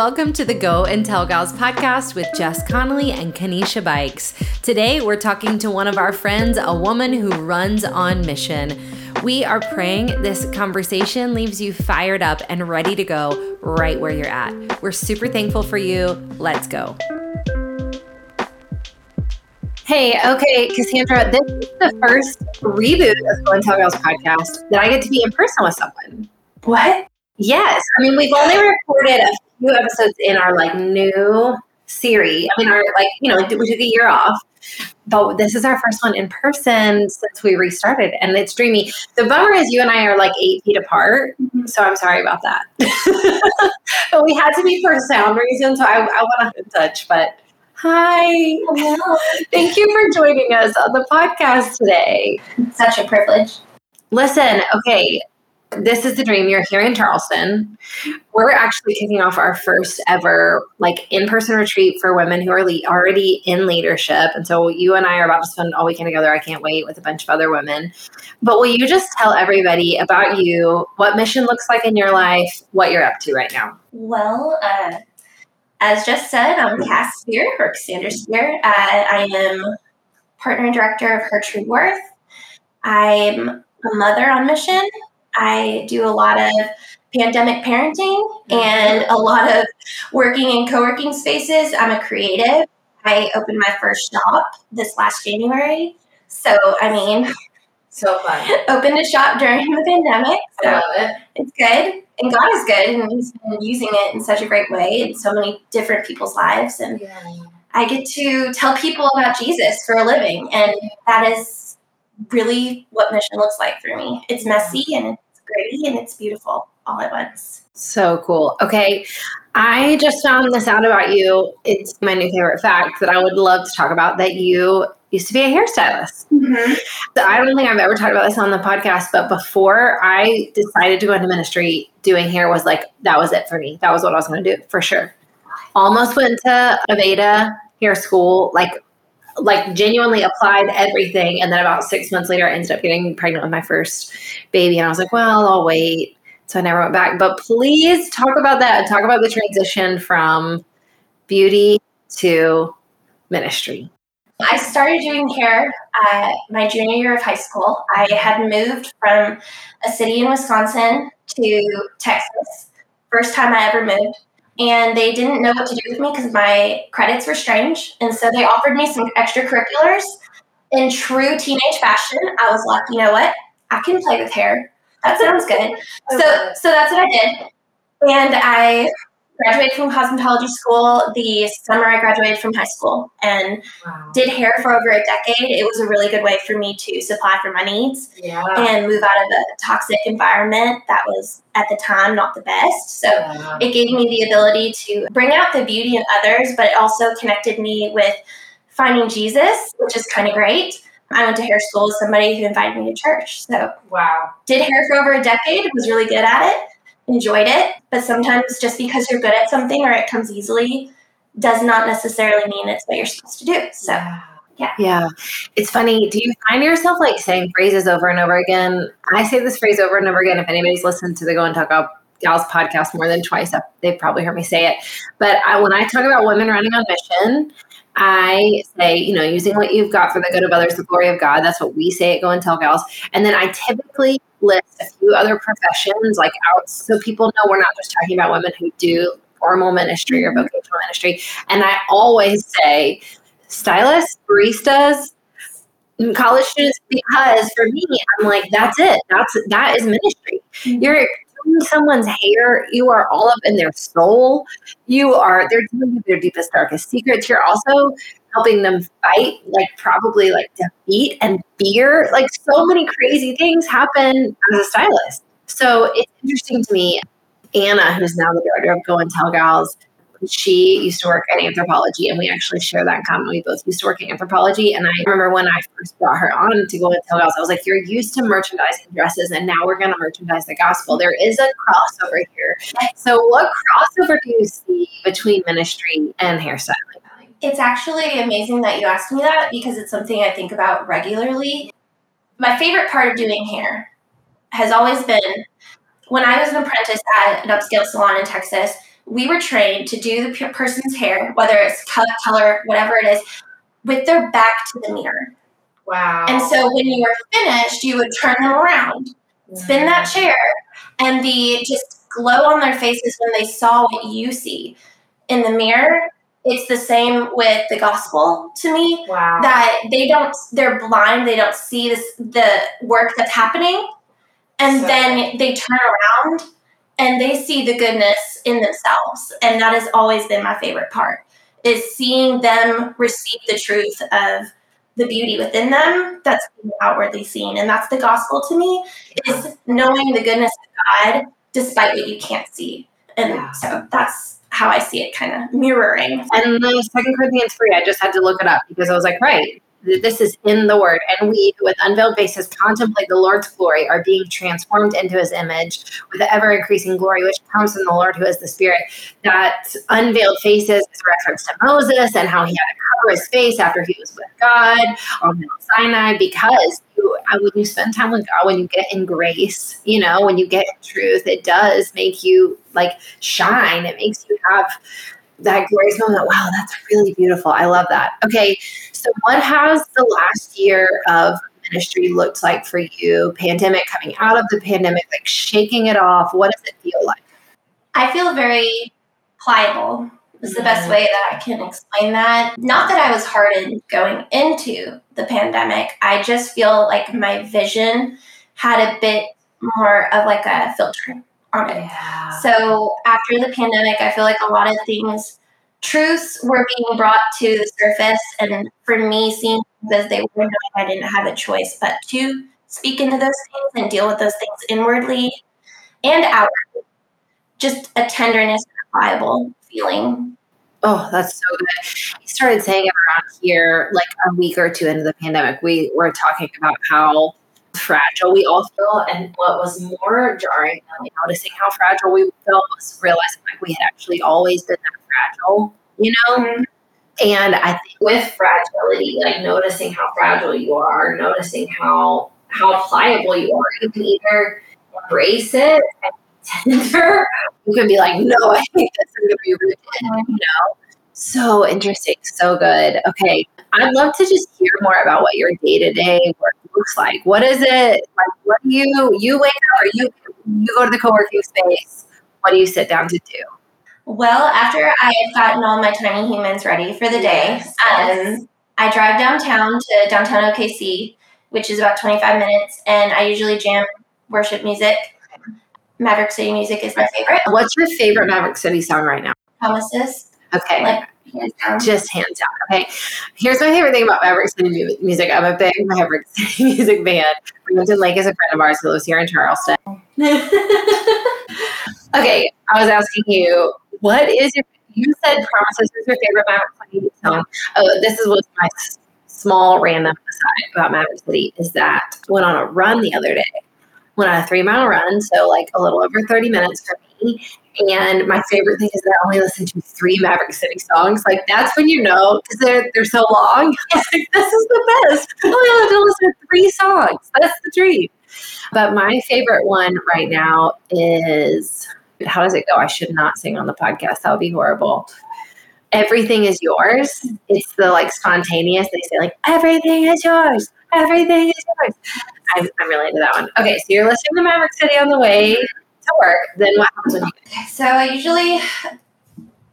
Welcome to the Go and Tell Gals podcast with Jess Connolly and Kanisha Bikes. Today, we're talking to one of our friends, a woman who runs on mission. We are praying this conversation leaves you fired up and ready to go right where you're at. We're super thankful for you. Let's go. Hey, okay, Cassandra, this is the first reboot of Go and Tell Gals podcast that I get to be in person with someone. What? Yes. I mean, we've only recorded a few episodes in our like new series. I mean, our like, you know, we took a year off, but this is our first one in person since we restarted and it's dreamy. The bummer is you and I are like eight feet apart. Mm-hmm. So I'm sorry about that. but we had to be for sound reasons. So I, I want to touch, but hi. Hello. Thank you for joining us on the podcast today. Such a privilege. Listen, okay, this is the dream. You're here in Charleston. We're actually kicking off our first ever like in-person retreat for women who are le- already in leadership. And so you and I are about to spend all weekend together. I can't wait with a bunch of other women. But will you Jess tell everybody about you, what mission looks like in your life, what you're up to right now? Well, uh, as just said, I'm Cass Spear or Cassandra Spear. Uh, I am partner and director of Her True Worth. I'm a mother on mission. I do a lot of pandemic parenting mm-hmm. and a lot of working in co working spaces. I'm a creative. I opened my first shop this last January. So, I mean, so fun. opened a shop during the pandemic. So it. it's good. And God is good. And He's been using it in such a great way in so many different people's lives. And yeah. I get to tell people about Jesus for a living. And that is really what mission looks like for me. It's messy and it's gritty and it's beautiful all at once. So cool. Okay. I just found this out about you. It's my new favorite fact that I would love to talk about that you used to be a hairstylist. Mm-hmm. So I don't think I've ever talked about this on the podcast, but before I decided to go into ministry, doing hair was like, that was it for me. That was what I was going to do for sure. Almost went to Aveda hair school, like like genuinely applied everything. And then about six months later, I ended up getting pregnant with my first baby. And I was like, well, I'll wait. So I never went back. But please talk about that. Talk about the transition from beauty to ministry. I started doing hair uh, my junior year of high school. I had moved from a city in Wisconsin to Texas. First time I ever moved and they didn't know what to do with me because my credits were strange. And so they offered me some extracurriculars. In true teenage fashion, I was like, you know what? I can play with hair. That sounds good. Oh, so, so that's what I did. And I graduated from cosmetology school the summer I graduated from high school and wow. did hair for over a decade. It was a really good way for me to supply for my needs yeah. and move out of a toxic environment that was at the time not the best. So yeah. it gave me the ability to bring out the beauty in others, but it also connected me with finding Jesus, which is kind of great. I went to hair school with somebody who invited me to church. So wow. Did hair for over a decade, was really good at it enjoyed it. But sometimes just because you're good at something or it comes easily does not necessarily mean it's what you're supposed to do. So, yeah. Yeah. It's funny. Do you find yourself like saying phrases over and over again? I say this phrase over and over again. If anybody's listened to the Go and Talk About Gals podcast more than twice, they've probably heard me say it. But I, when I talk about women running on mission, I say, you know, using what you've got for the good of others, the glory of God. That's what we say at Go and Tell Gals. And then I typically list a few other professions like out so people know we're not just talking about women who do formal ministry or vocational ministry. And I always say stylists, baristas, college students because for me, I'm like, that's it. That's that is ministry. Mm-hmm. You're someone's hair, you are all up in their soul. You are they're dealing with their deepest, darkest secrets. You're also helping them fight, like probably like defeat and fear. Like so many crazy things happen as a stylist. So it's interesting to me. Anna, who's now the director of Go and Tell Gals, she used to work in Anthropologie, and we actually share that in common. We both used to work in Anthropologie, and I remember when I first brought her on to go and tell gals, I was like, "You're used to merchandising dresses, and now we're going to merchandise the gospel. There is a crossover here. So, what crossover do you see between ministry and hairstyling?" It's actually amazing that you asked me that because it's something I think about regularly. My favorite part of doing hair has always been when I was an apprentice at an upscale salon in Texas we were trained to do the person's hair, whether it's cut, color, whatever it is, with their back to the mirror. Wow. And so when you were finished, you would turn them around, spin that Mm. chair, and the just glow on their faces when they saw what you see in the mirror. It's the same with the gospel to me Wow. that they don't they're blind they don't see this the work that's happening. And So then they turn around and they see the goodness in themselves. And that has always been my favorite part is seeing them receive the truth of the beauty within them that's outwardly seen. And that's the gospel to me is knowing the goodness of god despite what you can't see. And so that's how i see it kind of mirroring And the Second Corinthians three, I just had to look it up because I was like, right, th- this is in the Word, and we, with unveiled faces, contemplate the Lord's glory, are being transformed into His image with the ever increasing glory which comes from the Lord, who is the Spirit. That unveiled faces is a reference to Moses and how he had to cover his face after he was with God on Mount Sinai, because when you spend time with God, when you get in grace, you know, when you get truth, it does make you like shine. It makes you have that glorious moment. Wow, that's really beautiful. I love that. Okay, so what has the last year of ministry looked like for you? Pandemic, coming out of the pandemic, like shaking it off. What does it feel like? I feel very pliable is the best way that I can explain that. Not that I was hardened going into the pandemic. I just feel like my vision had a bit more of like a filter on it. Yeah. So after the pandemic, I feel like a lot of things, truths were being brought to the surface. And for me, seeing as they were, I didn't have a choice but to speak into those things and deal with those things inwardly and outwardly. Just a tenderness pliable feeling. Oh, that's so good. I started saying it around here like a week or two into the pandemic. We were talking about how fragile we all feel. And what was more jarring than noticing how fragile we felt was realizing like we had actually always been that fragile, you know? Mm-hmm. And I think with fragility, like noticing how fragile you are, noticing how how pliable you are, you can either embrace it and tender, you can be like, no, I hate this, I'm gonna be rooted, you know. So interesting, so good. Okay. I'd love to just hear more about what your day-to-day work looks like. What is it like what do you you wake up or you you go to the co-working space? What do you sit down to do? Well, after I've gotten all my tiny humans ready for the day, um, I drive downtown to downtown OKC, which is about 25 minutes, and I usually jam worship music. Maverick City music is my favorite. What's your favorite Maverick City song right now? Promises, Okay. like hands down. just hands down. Okay. Here's my favorite thing about Maverick City music. I'm a big Maverick City music fan. Brandon Lake is a friend of ours who lives here in Charleston. okay. I was asking you, what is your, you said Promises is your favorite Maverick City song. Oh, this is what's my small random aside about Maverick City is that I went on a run the other day. Went on a three mile run, so like a little over 30 minutes for me. And my favorite thing is that I only listen to three Maverick City songs. Like that's when you know because they're they're so long. Like this is the best. I only have to listen to three songs. That's the dream. But my favorite one right now is how does it go? I should not sing on the podcast. That would be horrible. Everything is yours. It's the like spontaneous. They say like everything is yours. Everything is yours. I'm, I'm really into that one. Okay, so you're listening to Maverick City on the way to work. Then what happens when you So I usually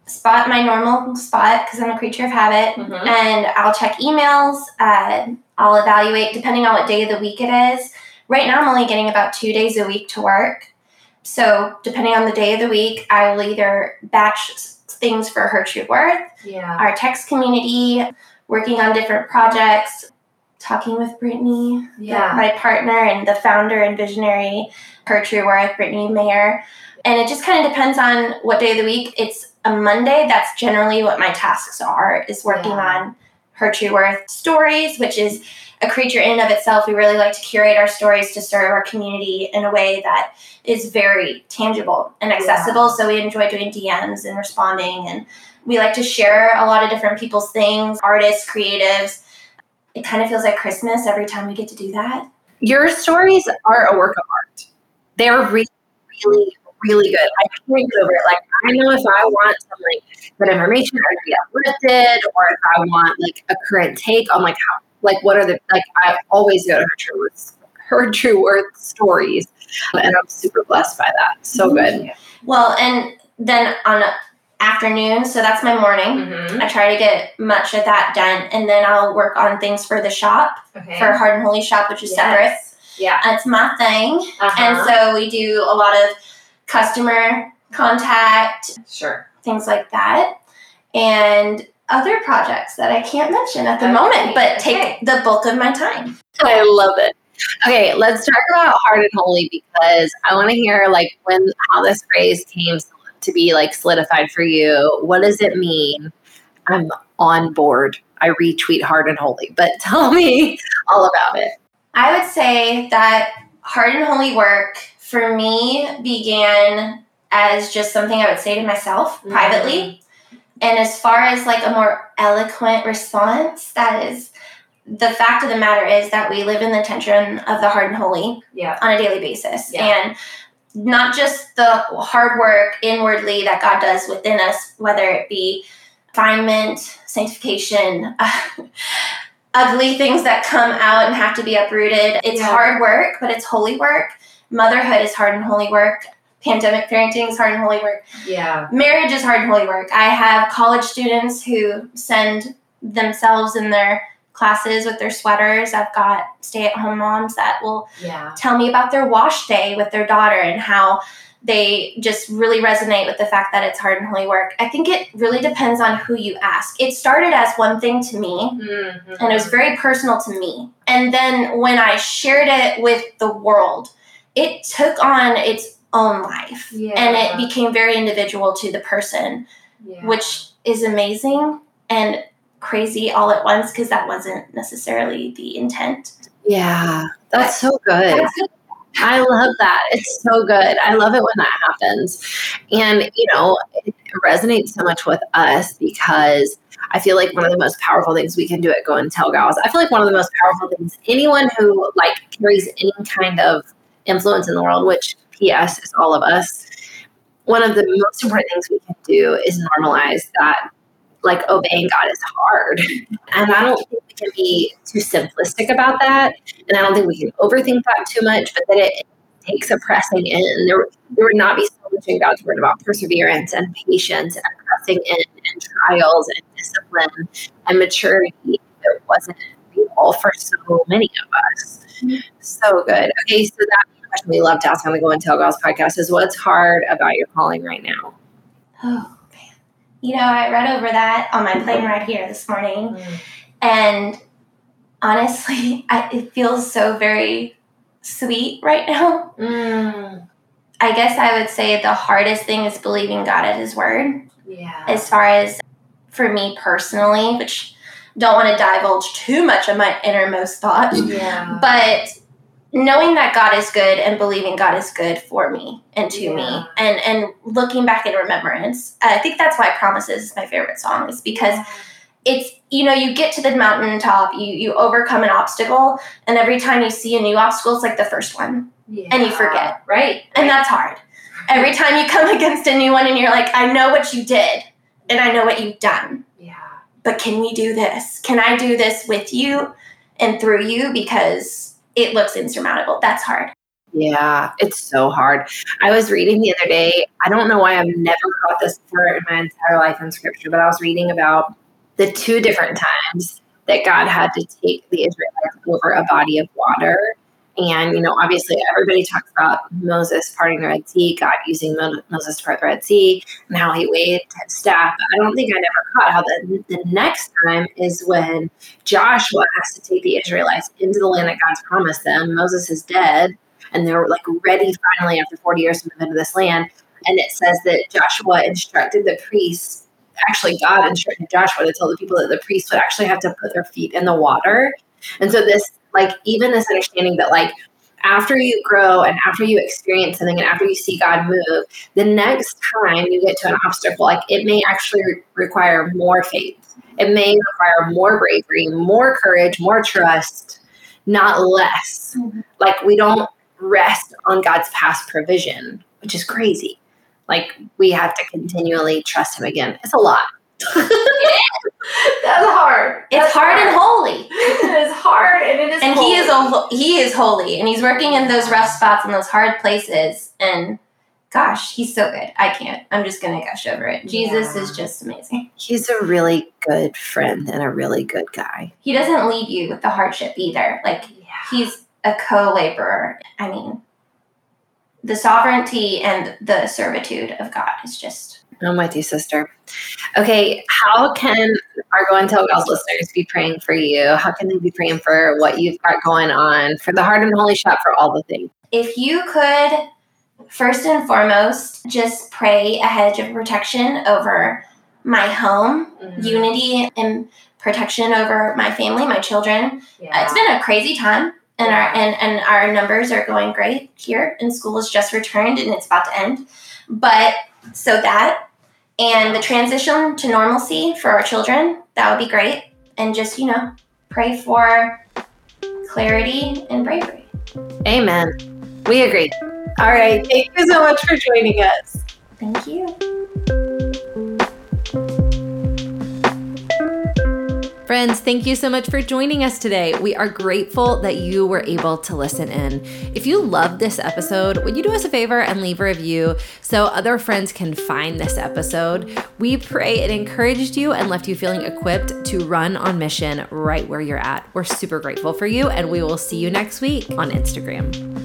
spot my normal spot because I'm a creature of habit, Mhm. and I'll check emails. Uh, I'll evaluate depending on what day of the week it is. Right now, I'm only getting about two days a week to work. So depending on the day of the week, I will either batch things for Her True Worth, Yeah. our text community, working on different projects, talking with Brittany, Yeah. my partner and the founder and visionary, Her True Worth, Brittany Maher. And it just kind of depends on what day of the week. It's a Monday. That's generally what my tasks are, is working Yeah. on Her True Worth stories, which is a creature in and of itself. We really like to curate our stories to serve our community in a way that is very tangible and accessible. So we enjoy doing DMs and responding and we like to share a lot of different people's things, artists, creatives. It kind of feels like Christmas every time we get to do that. Your stories are a work of art. They're really, really really good. I can't get over it. Like I know if I want some like good information or to be uplifted, or if I want like a current take on like how like what are the like I always go to her true worth her true worth stories. And I'm super blessed by that. So Mm-hmm. good. Well, and then on afternoon, so that's my morning. Mm-hmm. I try to get much of that done, and then I'll work on things for the shop, Okay. for Hard and Holy Shop, which is separate. Yeah. That's my thing. Uh-huh. And so we do a lot of customer contact, sure. things like that, and other projects that I can't mention at the Okay, moment, but okay. take the bulk of my time. I love it. Okay, let's talk about Hard and Holy because I want to hear like when how this phrase came to be like solidified for you. What does it mean? I'm on board. I retweet hard and Holy, but tell me all about it. I would say that hard and Holy work for me began as just something I would say to myself Mm-hmm. privately. And as far as like a more eloquent response, that is the fact of the matter is that we live in the tension of the hard and Holy Yeah. on a daily basis. Yeah. And not just the hard work inwardly that God does within us, whether it be refinement, sanctification, ugly things that come out and have to be uprooted. It's Yeah. hard work, but it's holy work. Motherhood is hard and holy work. Pandemic parenting is hard and holy work. Yeah. Marriage is hard and holy work. I have college students who send themselves and their classes with their sweaters. I've got stay at home moms that will Yeah. tell me about their wash day with their daughter and how they just really resonate with the fact that it's hard and holy work. I think it really depends on who you ask. It started as one thing to me, Mm-hmm. and it was very personal to me. And then when I shared it with the world, it took on its own life and it became very individual to the person, Yeah. which is amazing and crazy all at once because that wasn't necessarily the intent. Yeah. That's so good. I love that. It's so good. I love it when that happens. And, you know, it resonates so much with us because I feel like one of the most powerful things we can do at Go and Tell Gals, I feel like one of the most powerful things anyone who like carries any kind of influence in the world, which PS is all of us, one of the most important things we can do is normalize that like obeying God is hard. And I don't think we can be too simplistic about that. And I don't think we can overthink that too much, but that it takes a pressing in. There, there would not be so much in God's word about perseverance and patience and pressing in and trials and discipline and maturity that wasn't real for so many of us. So good. Okay, so that question we love to ask on the Go and Tell Gals podcast is what's hard about your calling right now? Oh. You know, I read over that on my plane ride here this morning, and honestly, I, it feels so very sweet right now. Mm, I guess I would say the hardest thing is believing God at His word, yeah. as far as for me personally, which don't want to divulge too much of my innermost thoughts, yeah. but knowing that God is good and believing God is good for me and to me. And and looking back in remembrance I think that's why Promises is my favorite song is because it's you know you get to the mountaintop you you overcome an obstacle and every time you see a new obstacle it's like the first one. And you forget. Right. and that's hard. Every time you come against a new one and you're like I know what you did and I know what you've done Yeah. but can we do this? Can I do this with you and through you? Because it looks insurmountable that's hard Yeah, it's so hard. I was reading the other day, I don't know why I've never caught this before in my entire life in scripture, but I was reading about the two different times that God had to take the Israelites over a body of water. And, you know, obviously everybody talks about Moses parting the Red Sea, God using Mo- Moses to part the Red Sea, and how he waved his staff. But I don't think I never caught how the, the next time is when Joshua has to take the Israelites into the land that God's promised them. Moses is dead and they're like ready finally after 40 years to move into this land. And it says that Joshua instructed the priests, actually, God instructed Joshua to tell the people that the priests would actually have to put their feet in the water. And so, this, like, even this understanding that, like, after you grow and after you experience something and after you see God move, the next time you get to an obstacle, like, it may actually re- require more faith. It may require more bravery, more courage, more trust, not less. Mhm. Like, we don't rest on God's past provision. which is crazy. Like we have to continually trust him again. It's a lot. That's hard. It's That's hard, and holy. it is hard and it is and holy. he is a he is holy and he's working in those rough spots and those hard places and gosh he's so good i can't i'm just gonna gush over it jesus Yeah. is just amazing He's a really good friend and a really good guy. he doesn't leave you with the hardship either like he's a co-laborer i mean the sovereignty and the servitude of god is just I'm with you, sister. Okay, how can our Go and Tell Gals listeners be praying for you? How can they be praying for what you've got going on, for the Hard and Holy Shop, for all the things? if you could first and foremost just pray a hedge of protection over my home unity and protection over my family my children Uh, it's been a crazy time and our and, and our numbers are going great here and school has just returned and it's about to end but so that and the transition to normalcy for our children that would be great and just you know pray for clarity and bravery Amen. We agree. All right. Thank you so much for joining us. thank you Friends, thank you so much for joining us today. We are grateful that you were able to listen in. If you loved this episode, would you do us a favor and leave a review so other friends can find this episode? We pray it encouraged you and left you feeling equipped to run on mission right where you're at. We're super grateful for you, and we will see you next week on Instagram.